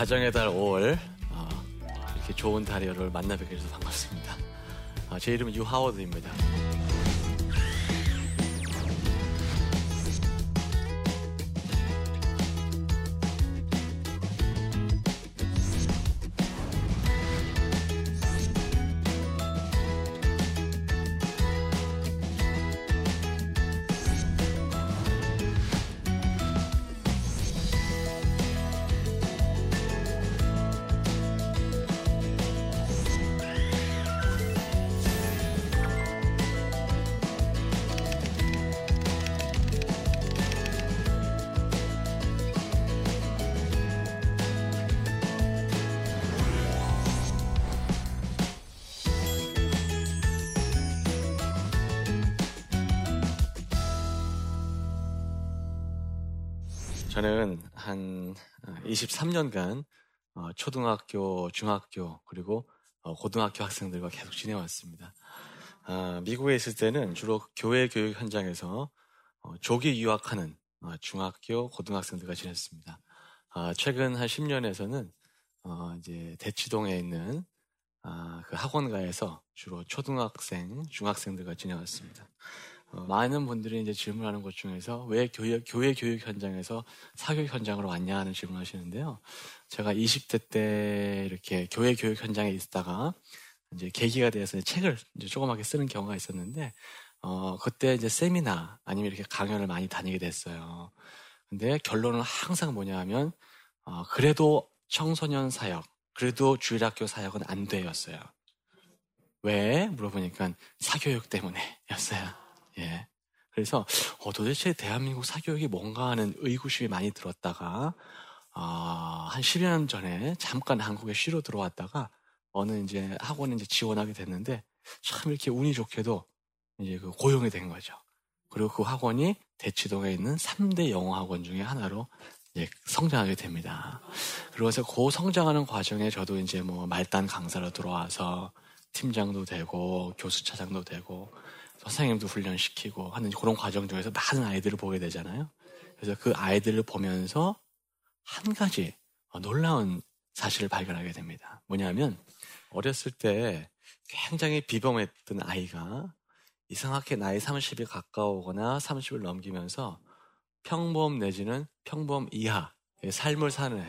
가정의 달 5월 어, 이렇게 좋은 여러분을 만나뵙게 돼서 반갑습니다. 어, 제 이름은 유하워드입니다. 저는 한 23년간 어, 초등학교, 중학교, 그리고 어, 고등학교 학생들과 계속 지내왔습니다. 아, 미국에 있을 때는 주로 교회 교육 현장에서 어, 조기 유학하는 중학교, 고등학생들과 지냈습니다. 아, 최근 한 10년에서는 이제 대치동에 있는 아, 그 학원가에서 주로 초등학생, 중학생들과 지내왔습니다. 어, 많은 분들이 이제 질문하는 것 중에서 왜 교회, 교회 교육 현장에서 사교육 현장으로 왔냐 하는 질문 하시는데요. 제가 20대 때 이렇게 교회 교육 현장에 있다가 이제 계기가 되어서 책을 이제 조그맣게 쓰는 경우가 있었는데, 어, 그때 이제 세미나 아니면 이렇게 강연을 많이 다니게 됐어요. 근데 결론은 항상 뭐냐 하면, 어, 그래도 청소년 사역, 그래도 주일학교 사역은 안 되었어요. 왜? 물어보니까 사교육 때문에 였어요. 예. 그래서 어, 도대체 대한민국 사교육이 뭔가 하는 의구심이 많이 들었다가 어, 한 10여 년 전에 잠깐 한국에 쉬러 들어왔다가 어느 이제 학원에 이제 지원하게 됐는데 참 이렇게 운이 좋게도 이제 그 고용이 된 거죠. 그리고 그 학원이 대치동에 있는 3대 영어 학원 중에 하나로 이제 성장하게 됩니다. 그래서 그 성장하는 과정에 저도 이제 뭐 말단 강사로 들어와서 팀장도 되고 교수 차장도 되고 선생님도 훈련시키고 하는 그런 과정 중에서 많은 아이들을 보게 되잖아요. 그래서 그 아이들을 보면서 한 가지 놀라운 사실을 발견하게 됩니다. 뭐냐면 어렸을 때 굉장히 비범했던 아이가 이상하게 나이 30이 가까우거나 30을 넘기면서 평범 내지는 평범 이하 삶을 사는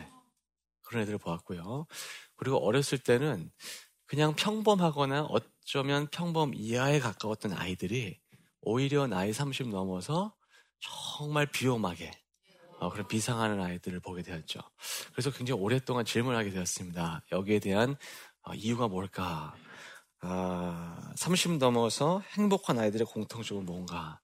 그런 애들을 보았고요. 그리고 어렸을 때는 그냥 평범하거나 어쩌면 평범 이하에 가까웠던 아이들이 오히려 나이 30 넘어서 정말 비범하게 어, 그런 비상하는 아이들을 보게 되었죠. 그래서 굉장히 오랫동안 질문하게 되었습니다. 여기에 대한 어, 이유가 뭘까? 아, 30 넘어서 행복한 아이들의 공통점은 뭔가?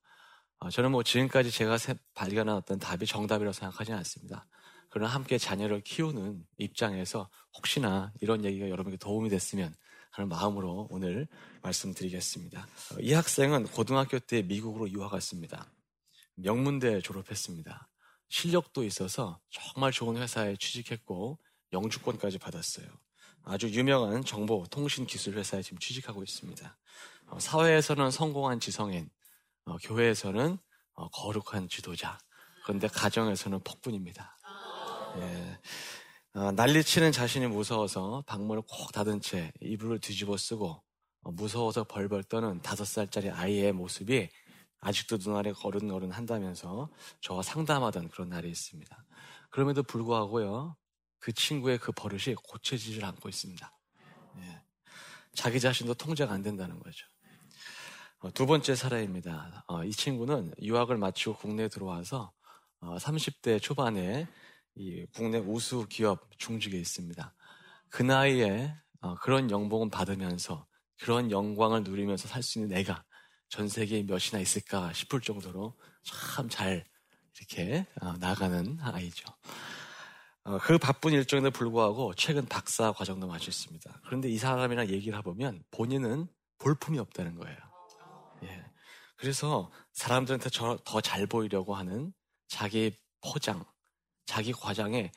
어, 저는 뭐 지금까지 제가 발견한 어떤 답이 정답이라고 생각하지는 않습니다. 그러나 함께 자녀를 키우는 입장에서 혹시나 이런 얘기가 여러분에게 도움이 됐으면 하는 마음으로 오늘 말씀드리겠습니다. 이 학생은 고등학교 때 미국으로 유학 갔습니다. 명문대 졸업했습니다. 실력도 있어서 정말 좋은 회사에 취직했고 영주권까지 받았어요. 아주 유명한 정보 통신 기술 회사에 지금 취직하고 있습니다. 어, 사회에서는 성공한 지성인, 어, 교회에서는 어, 거룩한 지도자, 그런데 가정에서는 폭군입니다. 예. 어, 난리치는 자신이 무서워서 방문을 콕 닫은 채 이불을 뒤집어 쓰고 어, 무서워서 벌벌 떠는 다섯 살짜리 아이의 모습이 아직도 눈알에 거른거른 한다면서 저와 상담하던 그런 날이 있습니다. 그럼에도 불구하고요, 그 친구의 그 버릇이 고쳐지질 않고 있습니다. 예. 자기 자신도 통제가 안 된다는 거죠. 어, 두 번째 사례입니다. 어, 이 친구는 유학을 마치고 국내에 들어와서 어, 30대 초반에 이 국내 우수 기업 중직에 있습니다. 그 나이에 어, 그런 연봉을 받으면서 그런 영광을 누리면서 살 수 있는 내가 전 세계에 몇이나 있을까 싶을 정도로 참 잘 이렇게 어, 나가는 아이죠. 어, 그 바쁜 일정에도 불구하고 최근 박사 과정도 마쳤습니다. 그런데 이 사람이랑 얘기를 해보면 본인은 볼품이 없다는 거예요. 예. 그래서 사람들한테 더 잘 보이려고 하는 자기 포장, 자기 과장에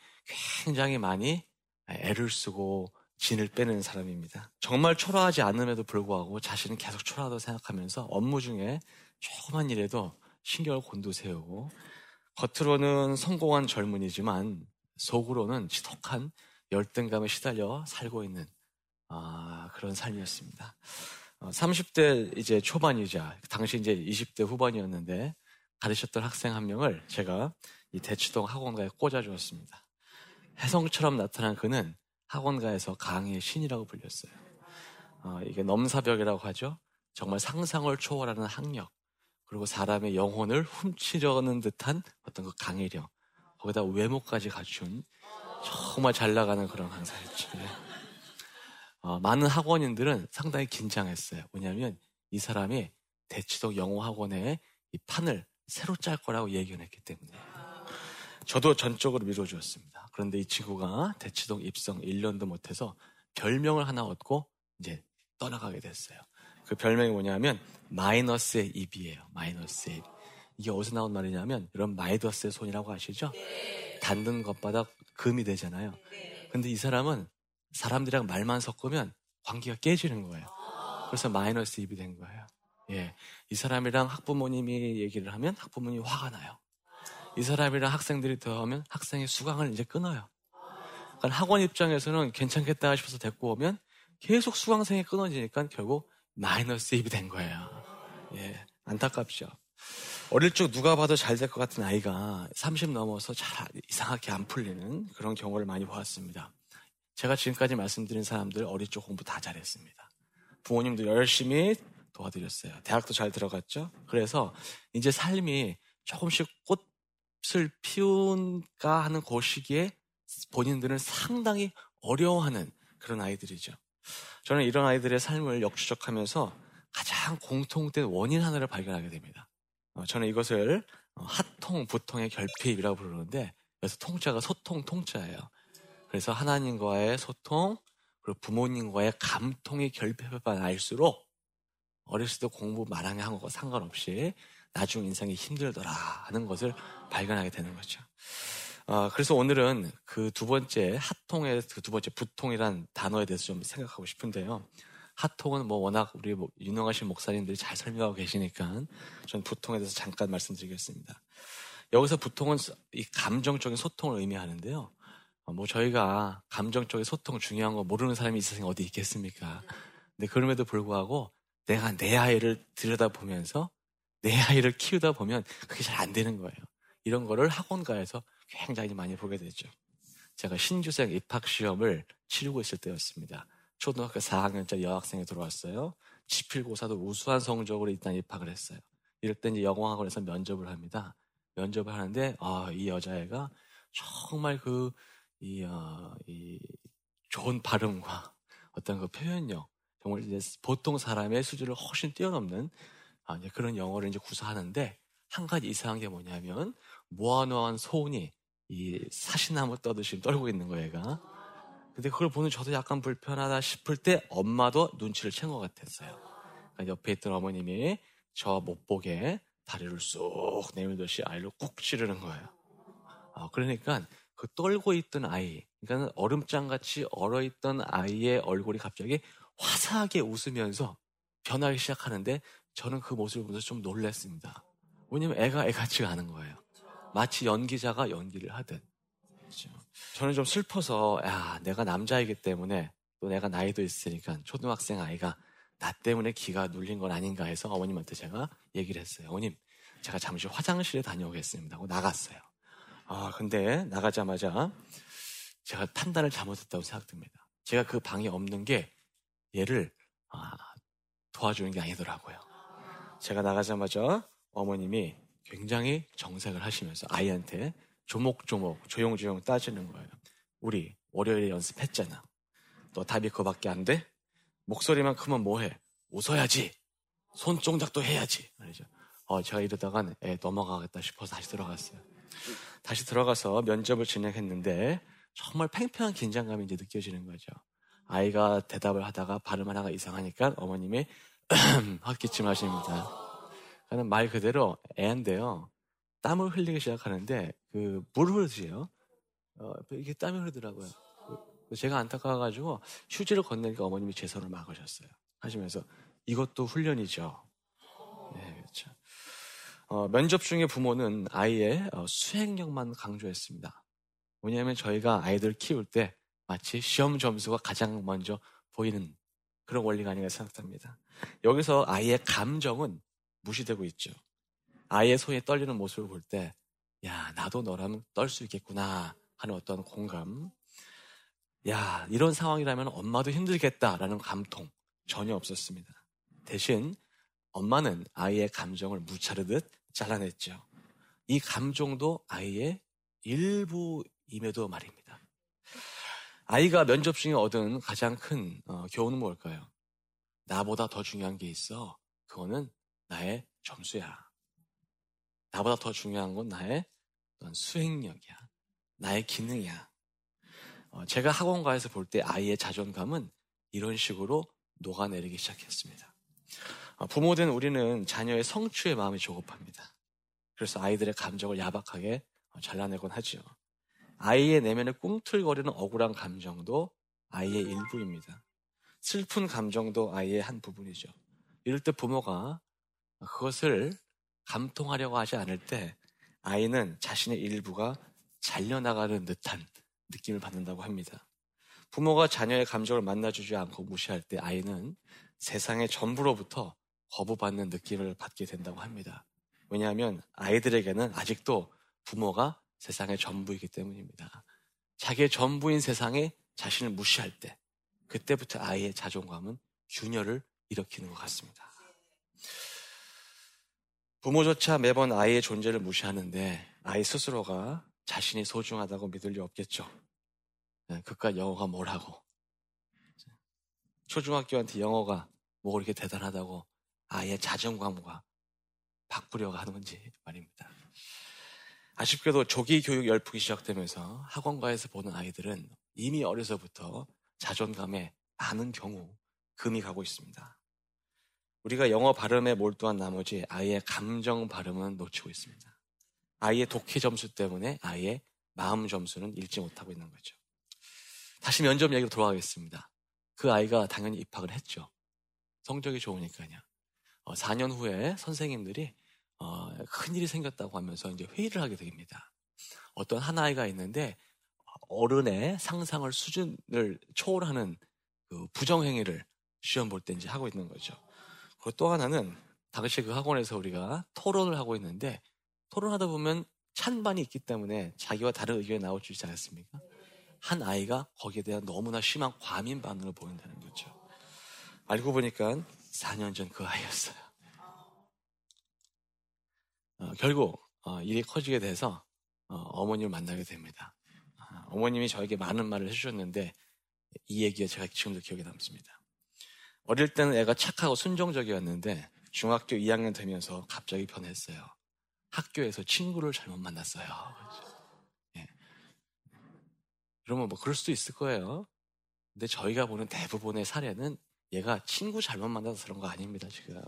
굉장히 많이 애를 쓰고 진을 빼는 사람입니다. 정말 초라하지 않음에도 불구하고 자신은 계속 초라하다고 생각하면서 업무 중에 조그만 일에도 신경을 곤두세우고 겉으로는 성공한 젊은이지만 속으로는 지독한 열등감에 시달려 살고 있는 아, 그런 삶이었습니다. 어, 30대 이제 초반이자 당시 이제 20대 후반이었는데 가르쳤던 학생 한 명을 제가 이 대치동 학원가에 꽂아주었습니다. 혜성처럼 나타난 그는 학원가에서 강의 신이라고 불렸어요. 어, 이게 넘사벽이라고 하죠. 정말 상상을 초월하는 학력, 그리고 사람의 영혼을 훔치려는 듯한 어떤 그 강의력, 거기다 외모까지 갖춘 정말 잘 나가는 그런 강사였죠. 네. 어, 많은 학원인들은 상당히 긴장했어요. 왜냐하면 이 사람이 대치동 영어학원에 이 판을 새로 짤 거라고 예견 했기 때문에. 저도 전적으로 밀어주었습니다. 그런데 이 친구가 대치동 입성 1년도 못해서 별명을 하나 얻고 이제 떠나가게 됐어요. 그 별명이 뭐냐면 마이너스의 입이에요. 마이너스의 입. 이게 어디서 나온 말이냐면 이런 마이더스의 손이라고 아시죠? 닿는 것마다 금이 되잖아요. 근데 이 사람은 사람들이랑 말만 섞으면 관계가 깨지는 거예요. 그래서 마이너스 입이 된 거예요. 예. 이 사람이랑 학부모님이 얘기를 하면 학부모님이 화가 나요. 이 사람이랑 학생들이 더하면 학생의 수강을 이제 끊어요. 그러니까 학원 입장에서는 괜찮겠다 싶어서 데리고 오면 계속 수강생이 끊어지니까 결국 마이너스 입이 된 거예요. 예. 안타깝죠. 어릴 적 누가 봐도 잘 될 것 같은 아이가 30 넘어서 잘 이상하게 안 풀리는 그런 경우를 많이 보았습니다. 제가 지금까지 말씀드린 사람들 어릴 적 공부 다 잘했습니다. 부모님도 열심히 도와드렸어요. 대학도 잘 들어갔죠. 그래서 이제 삶이 조금씩 꽃 을 피운가 하는 그 시기에 본인들은 상당히 어려워하는 그런 아이들이죠. 저는 이런 아이들의 삶을 역추적하면서 가장 공통된 원인 하나를 발견하게 됩니다. 어, 저는 이것을 어, 핫통, 부통의 결핍이라고 부르는데 그래서 통자가 소통, 통자예요. 그래서 하나님과의 소통, 그리고 부모님과의 감통의 결핍을 알수록 어렸을 때 공부 마랑에 한 것과 상관없이 나중 인생이 힘들더라 하는 것을 발견하게 되는 거죠. 어, 그래서 오늘은 그 두 번째 핫통의 그 두 번째 부통이란 단어에 대해서 좀 생각하고 싶은데요. 핫통은 뭐 워낙 우리 뭐 유능하신 목사님들이 잘 설명하고 계시니까 전 부통에 대해서 잠깐 말씀드리겠습니다. 여기서 부통은 이 감정적인 소통을 의미하는데요. 어, 뭐 저희가 감정적인 소통 중요한 거 모르는 사람이 이 세상에 어디 있겠습니까? 근데 그럼에도 불구하고 내가 내 아이를 들여다보면서 내 아이를 키우다 보면 그게 잘 안 되는 거예요. 이런 거를 학원가에서 굉장히 많이 보게 되죠. 제가 신주생 입학 시험을 치르고 있을 때였습니다. 초등학교 4학년짜리 여학생이 들어왔어요. 지필고사도 우수한 성적으로 일단 입학을 했어요. 이럴 때 이제 영어학원에서 면접을 합니다. 면접을 하는데 아, 이 여자애가 정말 그, 이, 어, 이 좋은 발음과 어떤 그 표현력, 정말 이제 보통 사람의 수준을 훨씬 뛰어넘는 아, 그런 영어를 이제 구사하는데 한 가지 이상한 게 뭐냐면 모아놓은 소은이 이 사시나무 떠듯이 떨고 있는 거예요, 얘가. 근데 그걸 보는 저도 약간 불편하다 싶을 때 엄마도 눈치를 챈 것 같았어요. 그러니까 옆에 있던 어머님이 저 못 보게 다리를 쑥 내밀듯이 아이를 꾹 찌르는 거예요. 어, 그러니까 그 떨고 있던 아이, 그러니까 얼음장 같이 얼어 있던 아이의 얼굴이 갑자기 화사하게 웃으면서 변하기 시작하는데 저는 그 모습을 보면서 좀 놀랐습니다. 왜냐면 애가 애 같지가 않은 거예요. 마치 연기자가 연기를 하듯. 그렇죠. 저는 좀 슬퍼서 야 내가 남자이기 때문에 또 내가 나이도 있으니까 초등학생 아이가 나 때문에 기가 눌린 건 아닌가 해서 어머님한테 제가 얘기를 했어요. 어머님 제가 잠시 화장실에 다녀오겠습니다 하고 나갔어요. 아 근데 나가자마자 제가 판단을 잘못했다고 생각됩니다. 제가 그 방에 없는 게 얘를 아, 도와주는 게 아니더라고요. 제가 나가자마자 어머님이 굉장히 정색을 하시면서 아이한테 조목조목 조용조용 따지는 거예요. 우리 월요일에 연습했잖아. 너 답이 그밖에 안 돼? 목소리만 크면 뭐해? 웃어야지. 손동작도 해야지. 말이죠. 어, 제가 이러다간 애 넘어가겠다 싶어서 다시 들어갔어요. 다시 들어가서 면접을 진행했는데 정말 팽팽한 긴장감이 이제 느껴지는 거죠. 아이가 대답을 하다가 발음 하나가 이상하니까 어머님이 헛기침 하십니다. 저는 말 그대로 애인데요. 땀을 흘리기 시작하는데 그 물을 흐르지요. 어, 이게 땀이 흐르더라고요. 그 제가 안타까워가지고 휴지를 건네니까 어머님이 제 손을 막으셨어요. 하시면서 이것도 훈련이죠. 네, 그렇죠. 어, 면접 중에 부모는 아이의 어, 수행력만 강조했습니다. 왜냐하면 저희가 아이들 키울 때 마치 시험 점수가 가장 먼저 보이는 그런 원리가 아닌가 생각합니다. 여기서 아이의 감정은 무시되고 있죠. 아이의 손이 떨리는 모습을 볼 때, 야, 나도 너라면 떨 수 있겠구나 하는 어떤 공감. 야, 이런 상황이라면 엄마도 힘들겠다라는 감통 전혀 없었습니다. 대신 엄마는 아이의 감정을 무차르듯 잘라냈죠. 이 감정도 아이의 일부임에도 말입니다. 아이가 면접 중에 얻은 가장 큰 어, 교훈은 뭘까요? 나보다 더 중요한 게 있어. 그거는 나의 점수야. 나보다 더 중요한 건 나의 수행력이야. 나의 기능이야. 어, 제가 학원가에서 볼 때 아이의 자존감은 이런 식으로 녹아내리기 시작했습니다. 어, 부모된 우리는 자녀의 성취의 마음이 조급합니다. 그래서 아이들의 감정을 야박하게 어, 잘라내곤 하지요. 아이의 내면에 꿈틀거리는 억울한 감정도 아이의 일부입니다. 슬픈 감정도 아이의 한 부분이죠. 이럴 때 부모가 그것을 감통하려고 하지 않을 때 아이는 자신의 일부가 잘려나가는 듯한 느낌을 받는다고 합니다. 부모가 자녀의 감정을 만나주지 않고 무시할 때 아이는 세상의 전부로부터 거부받는 느낌을 받게 된다고 합니다. 왜냐하면 아이들에게는 아직도 부모가 세상의 전부이기 때문입니다. 자기의 전부인 세상에 자신을 무시할 때, 그때부터 아이의 자존감은 균열을 일으키는 것 같습니다. 부모조차 매번 아이의 존재를 무시하는데 아이 스스로가 자신이 소중하다고 믿을 리 없겠죠. 네, 그깟 영어가 뭐라고. 초중학교한테 영어가 뭐 그렇게 대단하다고 아이의 자존감과 바꾸려고 하는 건지 말입니다. 아쉽게도 조기 교육 열풍이 시작되면서 학원가에서 보는 아이들은 이미 어려서부터 자존감에 많은 경우 금이 가고 있습니다. 우리가 영어 발음에 몰두한 나머지 아이의 감정 발음은 놓치고 있습니다. 아이의 독해 점수 때문에 아이의 마음 점수는 읽지 못하고 있는 거죠. 다시 면접 얘기로 돌아가겠습니다. 그 아이가 당연히 입학을 했죠. 성적이 좋으니까요. 어, 4년 후에 선생님들이 어, 큰일이 생겼다고 하면서 이제 회의를 하게 됩니다. 어떤 한 아이가 있는데 어른의 상상을 수준을 초월하는 그 부정행위를 시험 볼 때 이제 하고 있는 거죠. 그리고 또 하나는 당시 그 학원에서 우리가 토론을 하고 있는데 토론하다 보면 찬반이 있기 때문에 자기와 다른 의견이 나올 수 있지 않습니까? 한 아이가 거기에 대한 너무나 심한 과민 반응을 보인다는 거죠. 알고 보니까 4년 전 그 아이였어요. 어, 결국 어, 일이 커지게 돼서 어, 머님을 만나게 됩니다. 어, 머님이 저에게 많은 말을 해주셨는데 이 얘기가 제가 지금도 기억에 남습니다. 어릴 때는 애가 착하고 순종적이었는데 중학교 2학년 되면서 갑자기 변했어요. 학교에서 친구를 잘못 만났어요. 예. 그러면 뭐 그럴 수도 있을 거예요. 근데 저희가 보는 대부분의 사례는 얘가 친구 잘못 만나서 그런 거 아닙니다, 지금.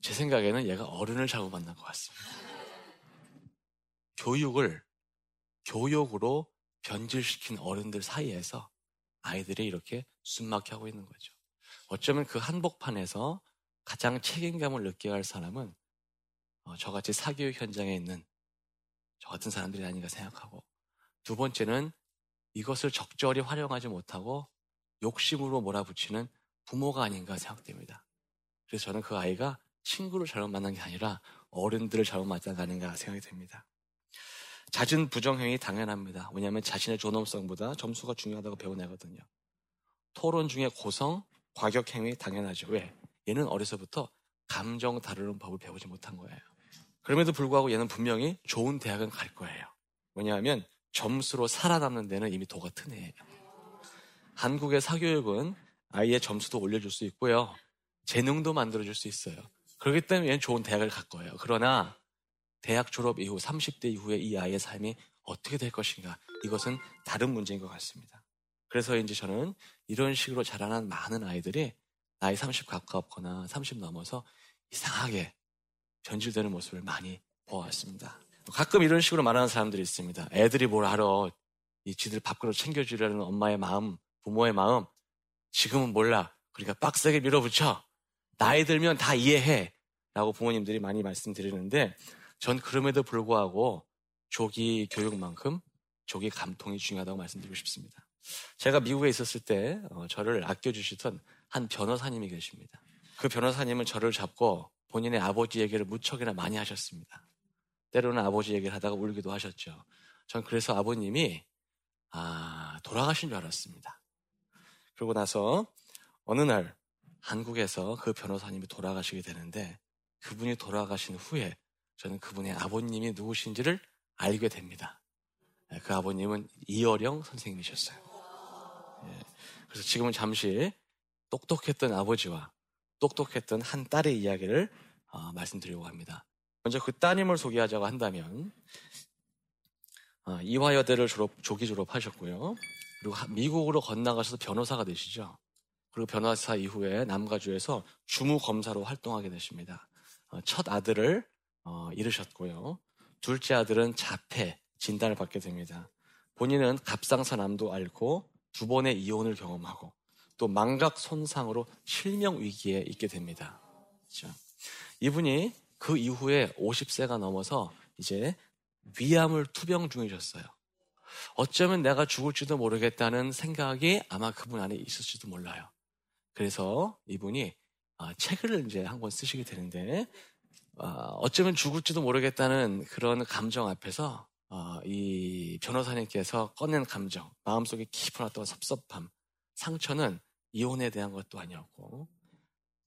제 생각에는 얘가 어른을 잘못 만난 것 같습니다. 교육을 교육으로 변질시킨 어른들 사이에서 아이들이 이렇게 숨막혀 하고 있는 거죠. 어쩌면 그 한복판에서 가장 책임감을 느껴야 할 사람은 어, 저같이 사교육 현장에 있는 저 같은 사람들이 아닌가 생각하고 두 번째는 이것을 적절히 활용하지 못하고 욕심으로 몰아붙이는 부모가 아닌가 생각됩니다. 그래서 저는 그 아이가 친구를 잘못 만난 게 아니라 어른들을 잘못 만난 게 아닌가 생각이 됩니다. 잦은 부정행위 당연합니다. 왜냐하면 자신의 존엄성보다 점수가 중요하다고 배워내거든요. 토론 중에 고성, 과격행위 당연하죠. 왜? 얘는 어려서부터 감정 다루는 법을 배우지 못한 거예요. 그럼에도 불구하고 얘는 분명히 좋은 대학은 갈 거예요. 왜냐하면 점수로 살아남는 데는 이미 도가 튼 애예요. 한국의 사교육은 아이의 점수도 올려줄 수 있고요. 재능도 만들어줄 수 있어요. 그렇기 때문에 얘는 좋은 대학을 갈 거예요. 그러나 대학 졸업 이후 30대 이후에 이 아이의 삶이 어떻게 될 것인가 이것은 다른 문제인 것 같습니다. 그래서 이제 저는 이런 식으로 자라난 많은 아이들이 나이 30 가깝거나 30 넘어서 이상하게 변질되는 모습을 많이 보았습니다. 가끔 이런 식으로 말하는 사람들이 있습니다. 애들이 뭘 알아. 이 지들 밥그릇 챙겨주려는 엄마의 마음, 부모의 마음, 지금은 몰라. 그러니까 빡세게 밀어붙여. 나이 들면 다 이해해. 라고 부모님들이 많이 말씀드리는데, 전 그럼에도 불구하고 조기 교육만큼 조기 감통이 중요하다고 말씀드리고 싶습니다. 제가 미국에 있었을 때 어, 저를 아껴주시던 한 변호사님이 계십니다. 그 변호사님은 저를 잡고 본인의 아버지 얘기를 무척이나 많이 하셨습니다. 때로는 아버지 얘기를 하다가 울기도 하셨죠. 전 그래서 아버님이 아, 돌아가신 줄 알았습니다. 그러고 나서 어느 날 한국에서 그 변호사님이 돌아가시게 되는데 그분이 돌아가신 후에 저는 그분의 아버님이 누구신지를 알게 됩니다. 예, 그 아버님은 이어령 선생님이셨어요. 예, 그래서 지금은 잠시 똑똑했던 아버지와 똑똑했던 한 딸의 이야기를 어, 말씀드리려고 합니다. 먼저 그 따님을 소개하자고 한다면 어, 이화여대를 졸업, 조기 졸업하셨고요. 그리고 미국으로 건너가셔서 변호사가 되시죠. 그리고 변호사 이후에 남가주에서 주무 검사로 활동하게 되십니다. 어, 첫 아들을 어, 잃으셨고요. 둘째 아들은 자폐 진단을 받게 됩니다. 본인은 갑상선암도 앓고 두 번의 이혼을 경험하고 또 망각 손상으로 실명 위기에 있게 됩니다. 그렇죠? 이분이 그 이후에 50세가 넘어서 이제 위암을 투병 중이셨어요. 어쩌면 내가 죽을지도 모르겠다는 생각이 아마 그분 안에 있을지도 몰라요. 그래서 이분이 아, 책을 이제 한 권 쓰시게 되는데 아, 어쩌면 죽을지도 모르겠다는 그런 감정 앞에서 아, 이 변호사님께서 꺼낸 감정, 마음속에 깊어 놨던 섭섭함, 상처는 이혼에 대한 것도 아니었고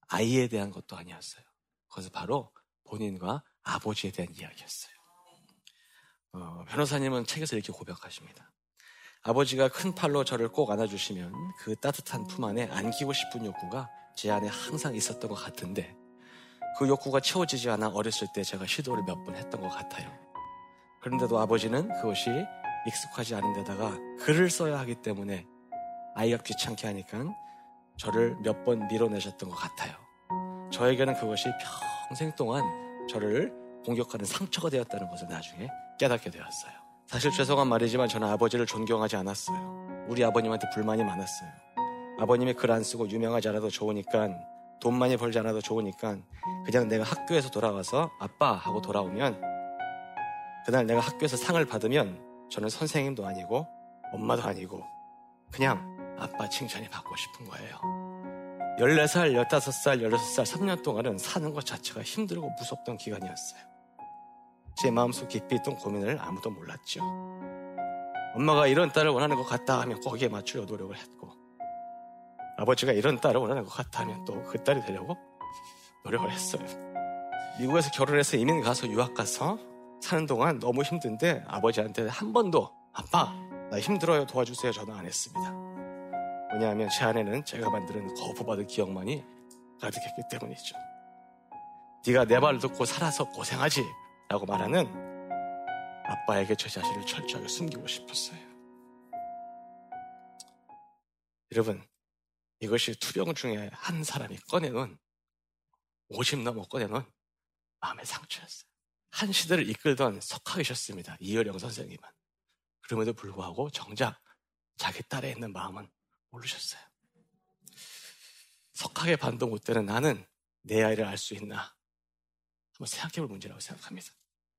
아이에 대한 것도 아니었어요. 그것은 바로 본인과 아버지에 대한 이야기였어요. 어, 변호사님은 책에서 이렇게 고백하십니다. 아버지가 큰 팔로 저를 꼭 안아주시면 그 따뜻한 품 안에 안기고 싶은 욕구가 제 안에 항상 있었던 것 같은데 그 욕구가 채워지지 않아 어렸을 때 제가 시도를 몇 번 했던 것 같아요. 그런데도 아버지는 그것이 익숙하지 않은 데다가 글을 써야 하기 때문에 아이가 귀찮게 하니까 저를 몇 번 밀어내셨던 것 같아요. 저에게는 그것이 평생 동안 저를 공격하는 상처가 되었다는 것을 나중에 깨닫게 되었어요. 사실 죄송한 말이지만 저는 아버지를 존경하지 않았어요. 우리 아버님한테 불만이 많았어요. 아버님이 글 안 쓰고 유명하지 않아도 좋으니까 돈 많이 벌지 않아도 좋으니까 그냥 내가 학교에서 돌아와서 아빠 하고 돌아오면 그날 내가 학교에서 상을 받으면 저는 선생님도 아니고 엄마도 아니고 그냥 아빠 칭찬이 받고 싶은 거예요. 14살, 15살, 16살, 3년 동안은 사는 것 자체가 힘들고 무섭던 기간이었어요. 제 마음속 깊이 있던 고민을 아무도 몰랐죠. 엄마가 이런 딸을 원하는 것 같다 하면 거기에 맞추려 노력을 했고, 아버지가 이런 딸을 원하는 것 같다 하면 또 그 딸이 되려고 노력을 했어요. 미국에서 결혼해서 이민 가서 유학 가서 사는 동안 너무 힘든데 아버지한테 한 번도 아빠, 나 힘들어요 도와주세요 전화 안 했습니다. 왜냐하면 제 안에는 제가 만드는 거부받은 기억만이 가득했기 때문이죠. 네가 내말 듣고 살아서 고생하지 라고 말하는 아빠에게 제 자신을 철저하게 숨기고 싶었어요. 여러분, 이것이 투병 중에 한 사람이 꺼내놓은 50 넘어 꺼내놓은 마음의 상처였어요. 한 시대를 이끌던 석학이셨습니다. 이효령 선생님은. 그럼에도 불구하고 정작 자기 딸에 있는 마음은 모르셨어요. 석학의 반도 못 되는 나는 내 아이를 알 수 있나? 한번 생각해 볼 문제라고 생각합니다.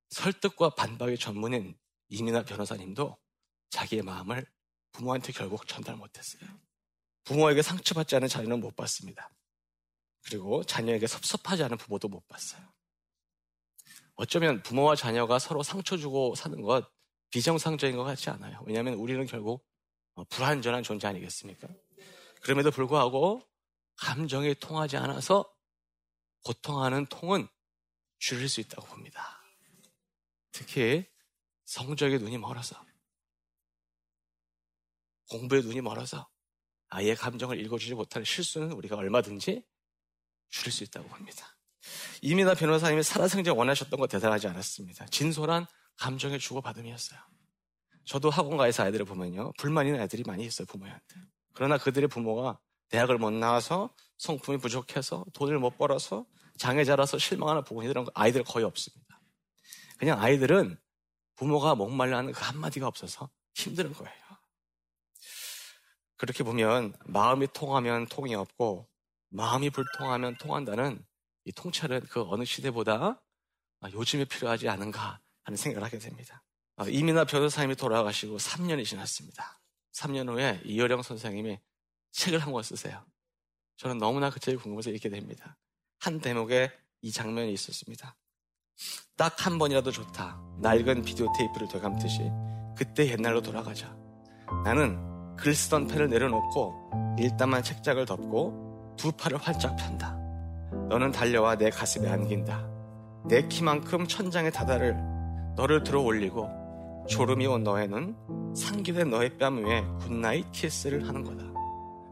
설득과 반박의 전문인 이민아 변호사님도 자기의 마음을 부모한테 결국 전달 못했어요. 부모에게 상처받지 않은 자녀는 못 봤습니다. 그리고 자녀에게 섭섭하지 않은 부모도 못 봤어요. 어쩌면 부모와 자녀가 서로 상처 주고 사는 것 비정상적인 것 같지 않아요. 왜냐하면 우리는 결국 어, 불완전한 존재 아니겠습니까? 그럼에도 불구하고 감정이 통하지 않아서 고통하는 통은 줄일 수 있다고 봅니다. 특히 성적에 눈이 멀어서 공부에 눈이 멀어서 아이의 감정을 읽어주지 못하는 실수는 우리가 얼마든지 줄일 수 있다고 봅니다. 이민아 변호사님이 살아생전 원하셨던 거 대단하지 않았습니다. 진솔한 감정의 주고받음이었어요. 저도 학원가에서 아이들을 보면요. 불만 있는 아이들이 많이 있어요, 부모한테. 그러나 그들의 부모가 대학을 못 나와서 성품이 부족해서 돈을 못 벌어서 장애 자라서 실망하는 부모들은 아이들 거의 없습니다. 그냥 아이들은 부모가 목말라 하는 그 한마디가 없어서 힘든 거예요. 그렇게 보면 마음이 통하면 통이 없고 마음이 불통하면 통한다는 이 통찰은 그 어느 시대보다 요즘에 필요하지 않은가 하는 생각을 하게 됩니다. 아, 이민아 변호사님이 돌아가시고 3년이 지났습니다. 3년 후에 이효령 선생님이 책을 한 권 쓰세요. 저는 너무나 그 책이 궁금해서 읽게 됩니다. 한 대목에 이 장면이 있었습니다. 딱 한 번이라도 좋다. 낡은 비디오 테이프를 되감듯이 그때 옛날로 돌아가자. 나는 글 쓰던 펜을 내려놓고 일담한 책장을 덮고 두 팔을 활짝 편다. 너는 달려와 내 가슴에 안긴다. 내 키만큼 천장에 다다를 너를 들어 올리고 졸음이 온 너의 눈 상기된 너의 뺨 위에 goodnight 키스를 하는 거다.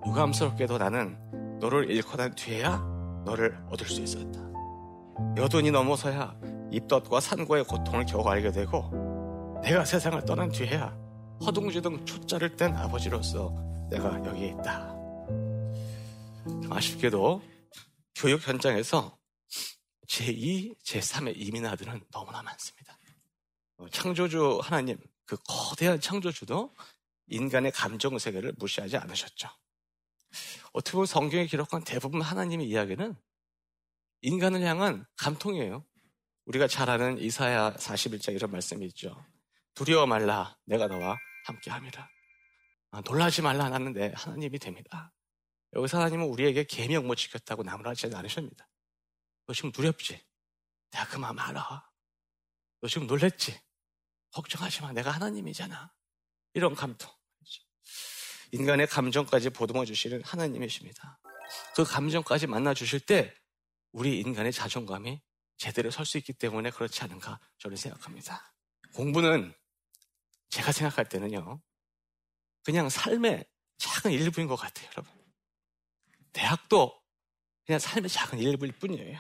유감스럽게도 나는 너를 잃고 난 뒤에야 너를 얻을 수 있었다. 여든이 넘어서야 입덧과 산고의 고통을 겨우 알게 되고 내가 세상을 떠난 뒤에야 허둥지둥 초짜를 뗀 아버지로서 내가 여기에 있다. 아쉽게도 교육 현장에서 제2, 제3의 이민아들은 너무나 많습니다. 어, 창조주 하나님, 그 거대한 창조주도 인간의 감정 세계를 무시하지 않으셨죠. 어떻게 보면 성경에 기록한 대부분 하나님의 이야기는 인간을 향한 감통이에요. 우리가 잘 아는 이사야 41장 이런 말씀이 있죠. 두려워 말라, 내가 너와 함께 함이라. 아, 놀라지 말라, 나는 내 하나님이 됩니다. 여기서 하나님은 우리에게 계명 못 지켰다고 나무라지 않으십니다. 너 지금 두렵지? 내가 그 마음 알아. 너 지금 놀랬지? 걱정하지 마. 내가 하나님이잖아. 이런 감동. 인간의 감정까지 보듬어 주시는 하나님이십니다. 그 감정까지 만나 주실 때 우리 인간의 자존감이 제대로 설 수 있기 때문에 그렇지 않은가 저는 생각합니다. 공부는 제가 생각할 때는요, 그냥 삶의 작은 일부인 것 같아요, 여러분. 대학도 그냥 삶의 작은 일부일 뿐이에요.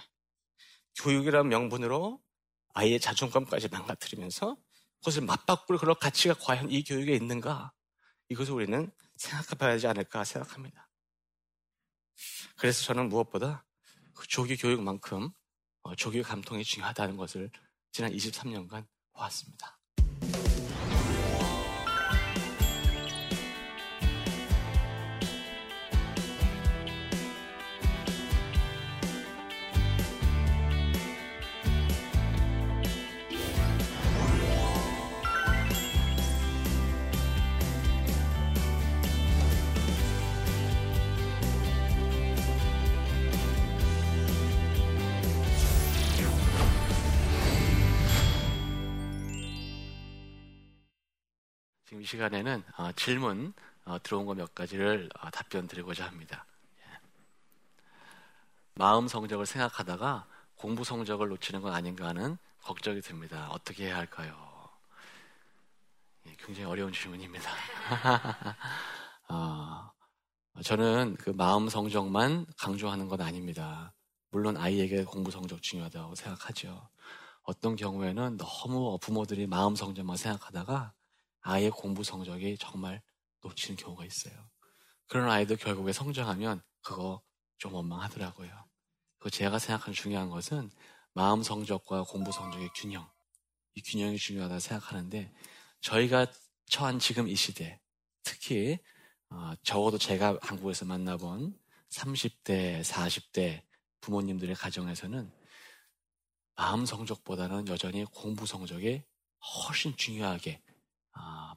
교육이라는 명분으로 아이의 자존감까지 망가뜨리면서 그것을 맞바꿀 그런 가치가 과연 이 교육에 있는가? 이것을 우리는 생각해 봐야 하지 않을까 생각합니다. 그래서 저는 무엇보다 그 조기 교육만큼 어, 조기 감통이 중요하다는 것을 지난 23년간 보았습니다. 이 시간에는 어, 질문 어, 들어온 거 몇 가지를 어, 답변 드리고자 합니다. 예. 마음 성적을 생각하다가 공부 성적을 놓치는 건 아닌가 하는 걱정이 듭니다. 어떻게 해야 할까요? 예, 굉장히 어려운 질문입니다. 어, 저는 그 마음 성적만 강조하는 건 아닙니다. 물론 아이에게 공부 성적 중요하다고 생각하죠. 어떤 경우에는 너무 부모들이 마음 성적만 생각하다가 아이의 공부 성적이 정말 놓치는 경우가 있어요. 그런 아이도 결국에 성장하면 그거 좀 원망하더라고요. 그 제가 생각하는 중요한 것은 마음 성적과 공부 성적의 균형. 이 균형이 중요하다 고 생각하는데 저희가 처한 지금 이 시대, 특히 어, 적어도 제가 한국에서 만나본 30대, 40대 부모님들의 가정에서는 마음 성적보다는 여전히 공부 성적이 훨씬 중요하게 아,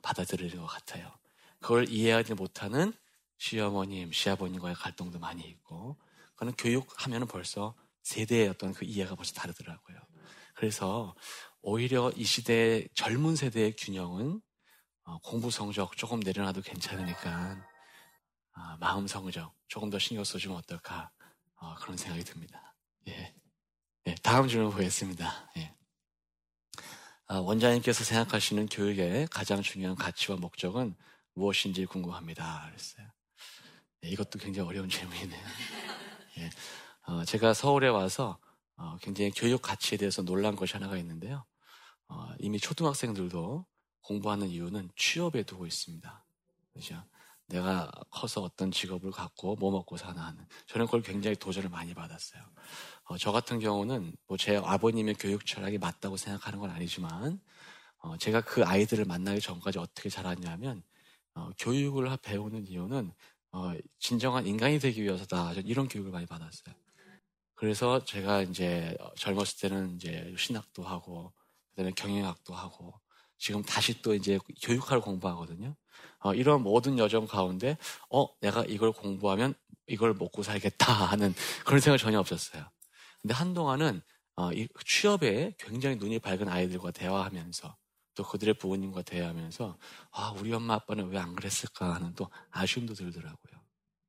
받아들이는 것 같아요. 그걸 이해하지 못하는 시어머님, 시아버님과의 갈등도 많이 있고, 그거는 교육하면 벌써 세대의 어떤 그 이해가 벌써 다르더라고요. 그래서 오히려 이 시대 젊은 세대의 균형은 어, 공부 성적 조금 내려놔도 괜찮으니까 아, 마음 성적 조금 더 신경 써주면 어떨까 어, 그런 생각이 듭니다. 예. 예, 다음 질문 보겠습니다. 예. 아, 원장님께서 생각하시는 교육의 가장 중요한 가치와 목적은 무엇인지 궁금합니다. 그랬어요. 네, 이것도 굉장히 어려운 질문이네요. 예, 어, 제가 서울에 와서 어, 굉장히 교육 가치에 대해서 놀란 것이 하나가 있는데요. 어, 이미 초등학생들도 공부하는 이유는 취업에 두고 있습니다. 그죠? 내가 커서 어떤 직업을 갖고 뭐 먹고 사나 하는. 저는 그걸 굉장히 도전을 많이 받았어요. 어, 저 같은 경우는 뭐 제 아버님의 교육 철학이 맞다고 생각하는 건 아니지만 어, 제가 그 아이들을 만나기 전까지 어떻게 자랐냐면 어, 교육을 배우는 이유는 어, 진정한 인간이 되기 위해서다. 이런 교육을 많이 받았어요. 그래서 제가 이제 젊었을 때는 이제 신학도 하고 그다음에 경영학도 하고 지금 다시 또 이제 교육학을 공부하거든요. 어, 이런 모든 여정 가운데 어 내가 이걸 공부하면 이걸 먹고 살겠다 하는 그런 생각 전혀 없었어요. 근데 한동안은 어, 이 취업에 굉장히 눈이 밝은 아이들과 대화하면서 또 그들의 부모님과 대화하면서 아 우리 엄마 아빠는 왜 안 그랬을까 하는 또 아쉬움도 들더라고요.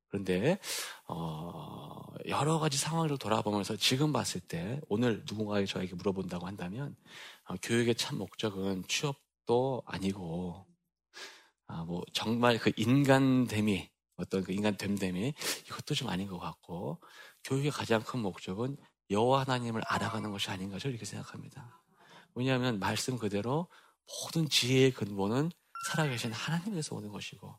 그런데 어, 여러 가지 상황을 돌아보면서 지금 봤을 때 오늘 누군가에 저에게 물어본다고 한다면 어, 교육의 참 목적은 취업도 아니고 아, 뭐 정말 그 인간됨이 어떤 그 인간됨됨이 이것도 좀 아닌 것 같고 교육의 가장 큰 목적은 여호와 하나님을 알아가는 것이 아닌가 저 이렇게 생각합니다. 왜냐하면 말씀 그대로 모든 지혜의 근본은 살아계신 하나님에서 오는 것이고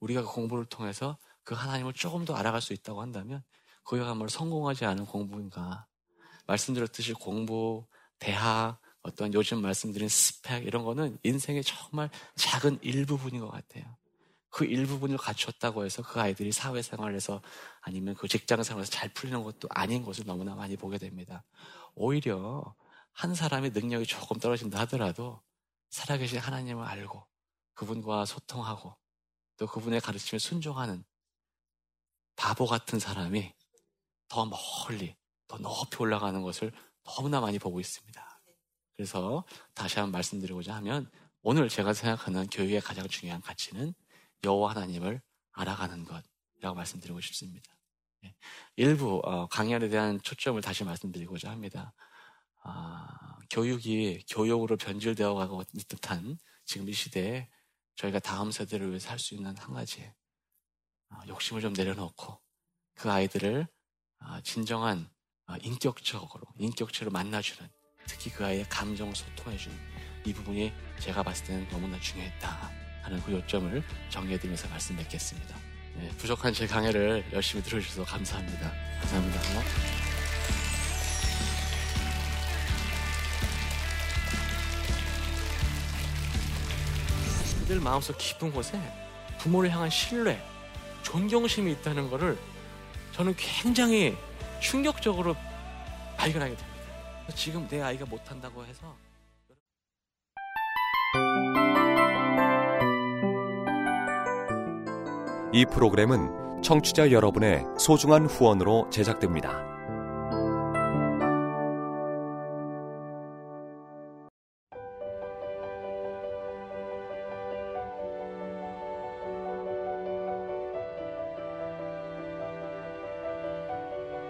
우리가 그 공부를 통해서 그 하나님을 조금 더 알아갈 수 있다고 한다면 그야말로 성공하지 않은 공부인가 말씀드렸듯이 공부, 대학, 어떤 요즘 말씀드린 스펙 이런 거는 인생의 정말 작은 일부분인 것 같아요. 그 일부분을 갖췄다고 해서 그 아이들이 사회생활에서 아니면 그 직장생활에서 잘 풀리는 것도 아닌 것을 너무나 많이 보게 됩니다. 오히려 한 사람의 능력이 조금 떨어진다 하더라도 살아계신 하나님을 알고 그분과 소통하고 또 그분의 가르침에 순종하는 바보 같은 사람이 더 멀리 더 높이 올라가는 것을 너무나 많이 보고 있습니다. 그래서 다시 한번 말씀드리고자 하면 오늘 제가 생각하는 교육의 가장 중요한 가치는 여호와 하나님을 알아가는 것이라고 말씀드리고 싶습니다. 예. 일부 어, 강연에 대한 초점을 다시 말씀드리고자 합니다. 아, 교육이 교육으로 변질되어 가고 있는 듯한 지금 이 시대에 저희가 다음 세대를 위해서 할 수 있는 한 가지 어, 욕심을 좀 내려놓고 그 아이들을 어, 진정한 인격적으로 인격체로 만나주는 특히 그 아이의 감정을 소통해주는 이 부분이 제가 봤을 때는 너무나 중요했다 하는 그 요점을 정리해드리면서 말씀 맺겠습니다. 네, 부족한 제 강의를 열심히 들어주셔서 감사합니다. 감사합니다. 늘 마음속 깊은 곳에 부모를 향한 신뢰, 존경심이 있다는 것을 저는 굉장히 충격적으로 발견하게 됩니다. 지금 내 아이가 못한다고 해서 이 프로그램은 청취자 여러분의 소중한 후원으로 제작됩니다.